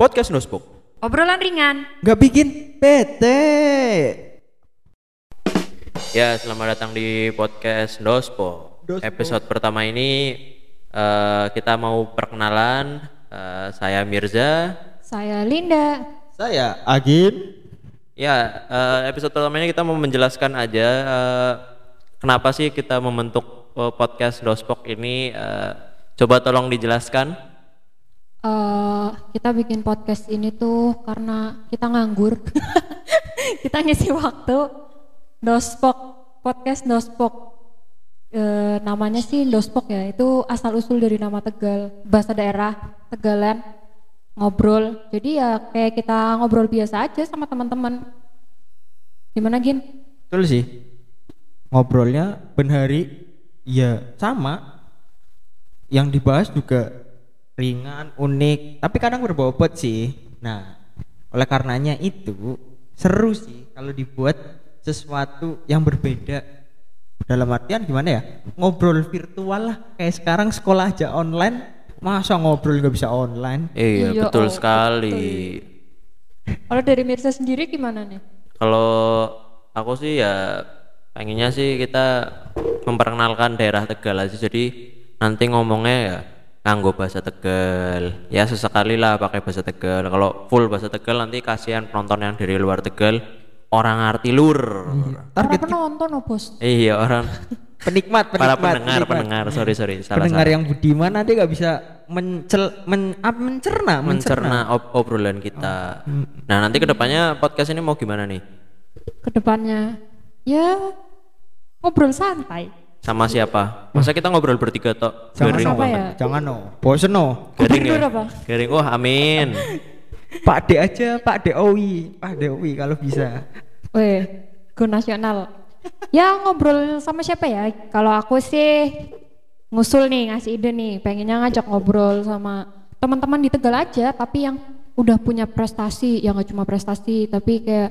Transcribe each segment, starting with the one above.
Podcast Nospok. Obrolan ringan. Nggak bikin PT. Ya, selamat datang di podcast Dospo. Dospo. Episode pertama ini eh, kita mau perkenalan. Eh, saya Mirza. Saya Linda. Saya Agin. Ya, eh, episode pertama ini kita mau menjelaskan aja eh, kenapa sih kita membentuk eh, podcast Dospok ini. eh, coba tolong dijelaskan. Eh, kita bikin podcast ini tuh karena kita nganggur. kita ngisi waktu. Dospok podcast Dospok. Eh, namanya sih Dospok ya. Itu asal usul dari nama Tegal, bahasa daerah Tegalan. Ngobrol. Jadi ya kayak kita ngobrol biasa aja sama teman-teman. Gimana Gin? Betul sih. Ngobrolnya ben hari ya sama. Yang dibahas juga ringan, unik, tapi kadang berbobot sih. Nah, oleh karenanya itu seru sih kalau dibuat sesuatu yang berbeda. Dalam artian gimana ya? Ngobrol virtual lah. Kayak sekarang sekolah aja online. Masa ngobrol nggak bisa online? Iya, Iya, betul oh, sekali. Kalau dari Mirza sendiri gimana nih? Kalau aku sih ya pengennya sih kita memperkenalkan daerah Tegal aja jadi nanti ngomongnya ya nganggo bahasa Tegal. Ya sesekali lah pakai bahasa Tegal. Kalau full bahasa Tegal nanti kasihan penonton yang dari luar Tegal orang ngerti lur. Para penonton oh bos. iya orang Penikmat, para penikmat, pendengar penikmat. pendengar. Sorry sorry salah pendengar salah. yang budiman nanti nggak bisa mencel men, apa, mencerna mencerna. Ob- obrolan kita. Nah nanti ke depannya podcast ini mau gimana nih? Ke depannya ya ngobrol santai. Sama siapa? Masa kita ngobrol bertiga tok? Jangan garing apa banget. ya? jangan no. Bosen no. Garing ya? Apa? garing. Wah amin. Pak D aja Pak D Owi. Pak D Owi kalau bisa. Weh, go nasional. ya ngobrol sama siapa ya? Kalau aku sih ngusul nih ngasih ide nih, pengennya ngajak ngobrol sama teman-teman di Tegal aja, tapi yang udah punya prestasi, yang gak cuma prestasi, tapi kayak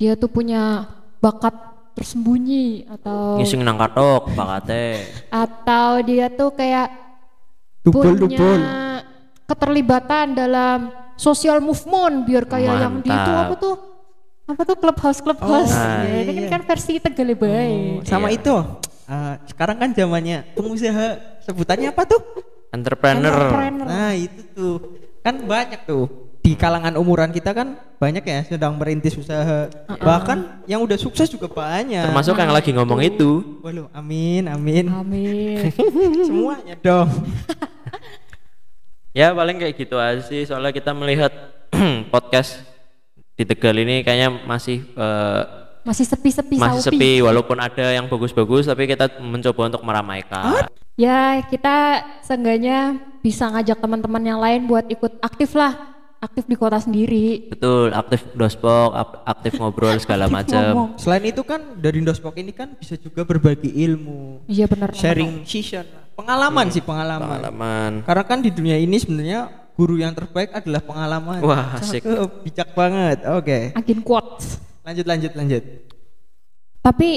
dia tuh punya bakat tersembunyi atau ngising nang katok bakate. Atau dia tuh kayak Dubul punya dubul. keterlibatan dalam social movement biar kayak yang di itu Mantap. apa tuh? Apa tuh clubhouse clubhouse? Oh, ya, iya, ini iya. kan versi Tegal baik sama Iya. itu. Eh, sekarang kan zamannya pengusaha sebutannya apa tuh? Entrepreneur. Entrepreneur. nah itu tuh. Kan banyak tuh di kalangan umuran kita kan banyak ya sedang merintis usaha. Bahkan yang udah sukses juga banyak. Termasuk yang lagi ngomong itu. Waduh, amin amin. Amin. Semuanya dong. Ya paling kayak gitu aja sih. Soalnya kita melihat podcast di Tegal ini kayaknya masih eh, masih sepi-sepi masih saupi. sepi. Walaupun ada yang bagus-bagus tapi kita mencoba untuk meramaikan. Ya kita seenggaknya bisa ngajak teman-teman yang lain buat ikut aktif lah aktif di kota sendiri. Betul aktif dospok aktif ngobrol segala macam selain itu kan dari Dospok ini kan bisa juga berbagi ilmu iya benar sharing session pengalaman sih pengalaman. pengalaman. Karena kan di dunia ini sebenarnya guru yang terbaik adalah pengalaman. Wah asik. Cakep, bijak banget. Oke. Agin quotes. Lanjut lanjut lanjut. Tapi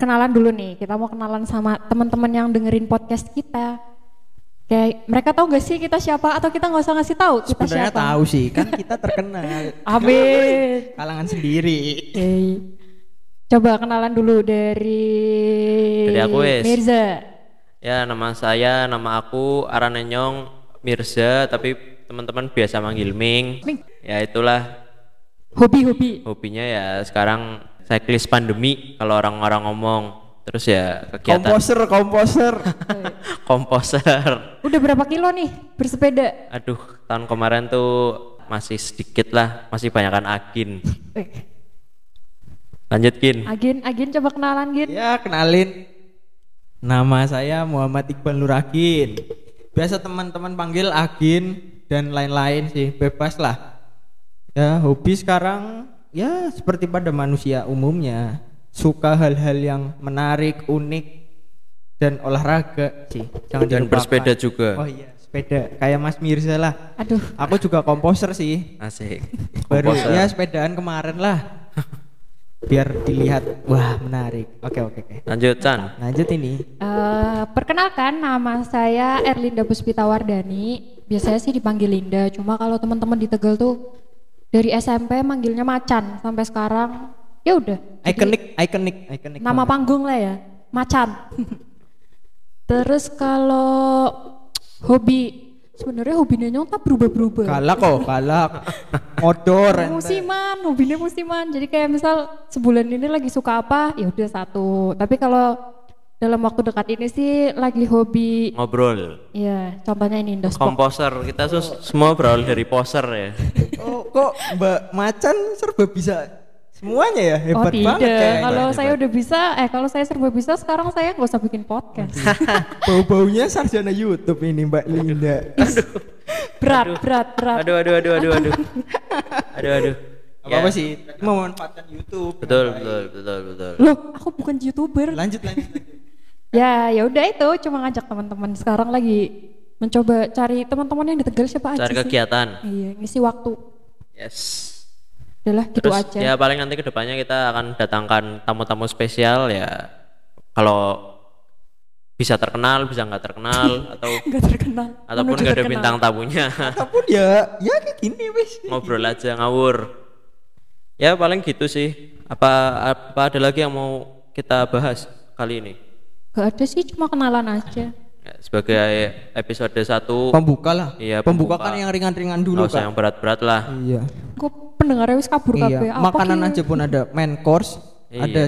kenalan dulu nih, kita mau kenalan sama teman-teman yang dengerin podcast kita. Kayak mereka tahu gak sih kita siapa atau kita nggak usah ngasih tahu kita sebenarnya siapa? tahu sih kan kita terkenal Amin. kalangan sendiri Oke. Coba kenalan dulu dari Dari aku, wes. Mirza. ya nama saya nama aku Aranenyong Mirza tapi teman-teman biasa manggil Ming Ming. ya itulah Hobi-hobi. hobinya ya sekarang cyclist pandemi kalau orang-orang ngomong terus ya kegiatan. Komposer komposer. Komposer. Udah berapa kilo nih bersepeda? aduh tahun kemarin tuh masih sedikit lah masih banyakan agin. Eh, lanjut kin Agin, Agin coba kenalan Gin. ya kenalin. Nama saya Muhammad Iqbal Nuragin biasa teman-teman panggil Agin dan lain-lain sih bebas lah. Ya hobi sekarang ya seperti pada manusia umumnya suka hal-hal yang menarik unik dan olahraga. Sih jangan dan dilupakan. bersepeda juga. Oh iya sepeda. Kayak Mas Mirza lah. Aduh, aku juga komposer sih. Asik. Baru Komposer. ya sepedaan kemarin lah. Biar dilihat wah menarik. Oke oke oke. Lanjut Chan. Lanjut ini. Eh, perkenalkan nama saya Erlinda Puspita Wardani. biasanya sih dipanggil Linda. Cuma kalau teman-teman di Tegal tuh dari SMP manggilnya Macan sampai sekarang ya udah. Jadi Ikonik, ikonik, ikonik. Nama banget. panggung lah ya, Macan. Terus kalau hobi sebenarnya hobinya nyontak berubah-berubah. Galak kok, galak. Modor. ente. musiman, hobinya musiman. Jadi kayak misal sebulan ini lagi suka apa, ya udah satu. Tapi kalau dalam waktu dekat ini sih lagi hobi, ngobrol ya contohnya ini Indosport. komposer kita sus- semua berawal dari poser ya Oh, kok Mbak Macan serba bisa semuanya ya? Oh Hebat tidak, banget kayaknya. kalau saya udah bisa, eh kalau saya serba bisa sekarang saya nggak usah bikin podcast. Bau-baunya sarjana YouTube ini Mbak Linda. berat, berat, berat. aduh aduh aduh aduh aduh aduh aduh Apa apa sih? Tadi memanfaatkan YouTube. betul betul betul betul Loh, aku bukan youtuber. Lanjut lanjut. lanjut. Ya, ya udah itu cuma ngajak teman-teman. Sekarang lagi mencoba cari teman-teman yang di Tegal siapa aja cari sih. kegiatan Iya, ngisi waktu. yes Udahlah gitu terus aja. ya paling nanti ke depannya kita akan datangkan tamu-tamu spesial ya kalau bisa terkenal bisa nggak terkenal atau Nggak terkenal. ataupun nggak ada terkenal. bintang tamunya Ataupun ya ya kayak gini wes. ngobrol aja ngawur ya paling gitu sih apa apa ada lagi yang mau kita bahas kali ini Gak ada sih, cuma kenalan aja. ya, sebagai episode satu Pembuka lah. Iya, Pembuka, pembuka. kan yang ringan-ringan dulu nggak usah kan. yang berat-berat lah Iya. Kok pendengarnya wis kabur kabeh. Iya. Apa Makanan aja pun ada main course, Iya. ada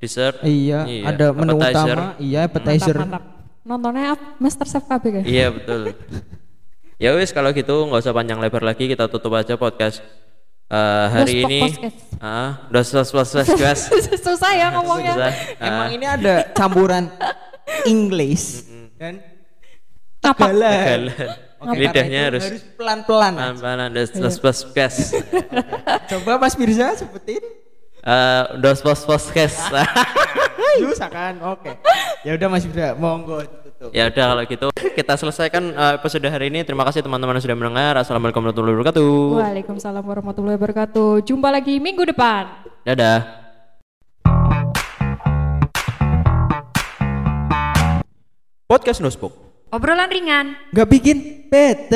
dessert iya, ada menu appetizer. utama, iya appetizer. Mantap, mantap. Nontonnya? Master Chef kan? iya betul ya wis kalau gitu nggak usah panjang lebar lagi kita tutup aja podcast eh, hari ini ah dos dos dos dos dos Susah ya ngomongnya. Susah. Emang ini ada campuran English dan Apa? Oke, lidahnya harus harus pelan-pelan. pelan-pelan dos dos dos dos Coba Mas Mirza sebutin. Eh, dos dos podcast Susah kan? Oke. Ya udah Mas Mirza, monggo tutup. ya udah kalau gitu kita selesaikan eh, episode hari ini terima kasih teman-teman yang sudah mendengar assalamualaikum warahmatullahi wabarakatuh Waalaikumsalam warahmatullahi wabarakatuh. Jumpa lagi minggu depan. dadah podcast Nospok Obrolan ringan. Gak bikin PT.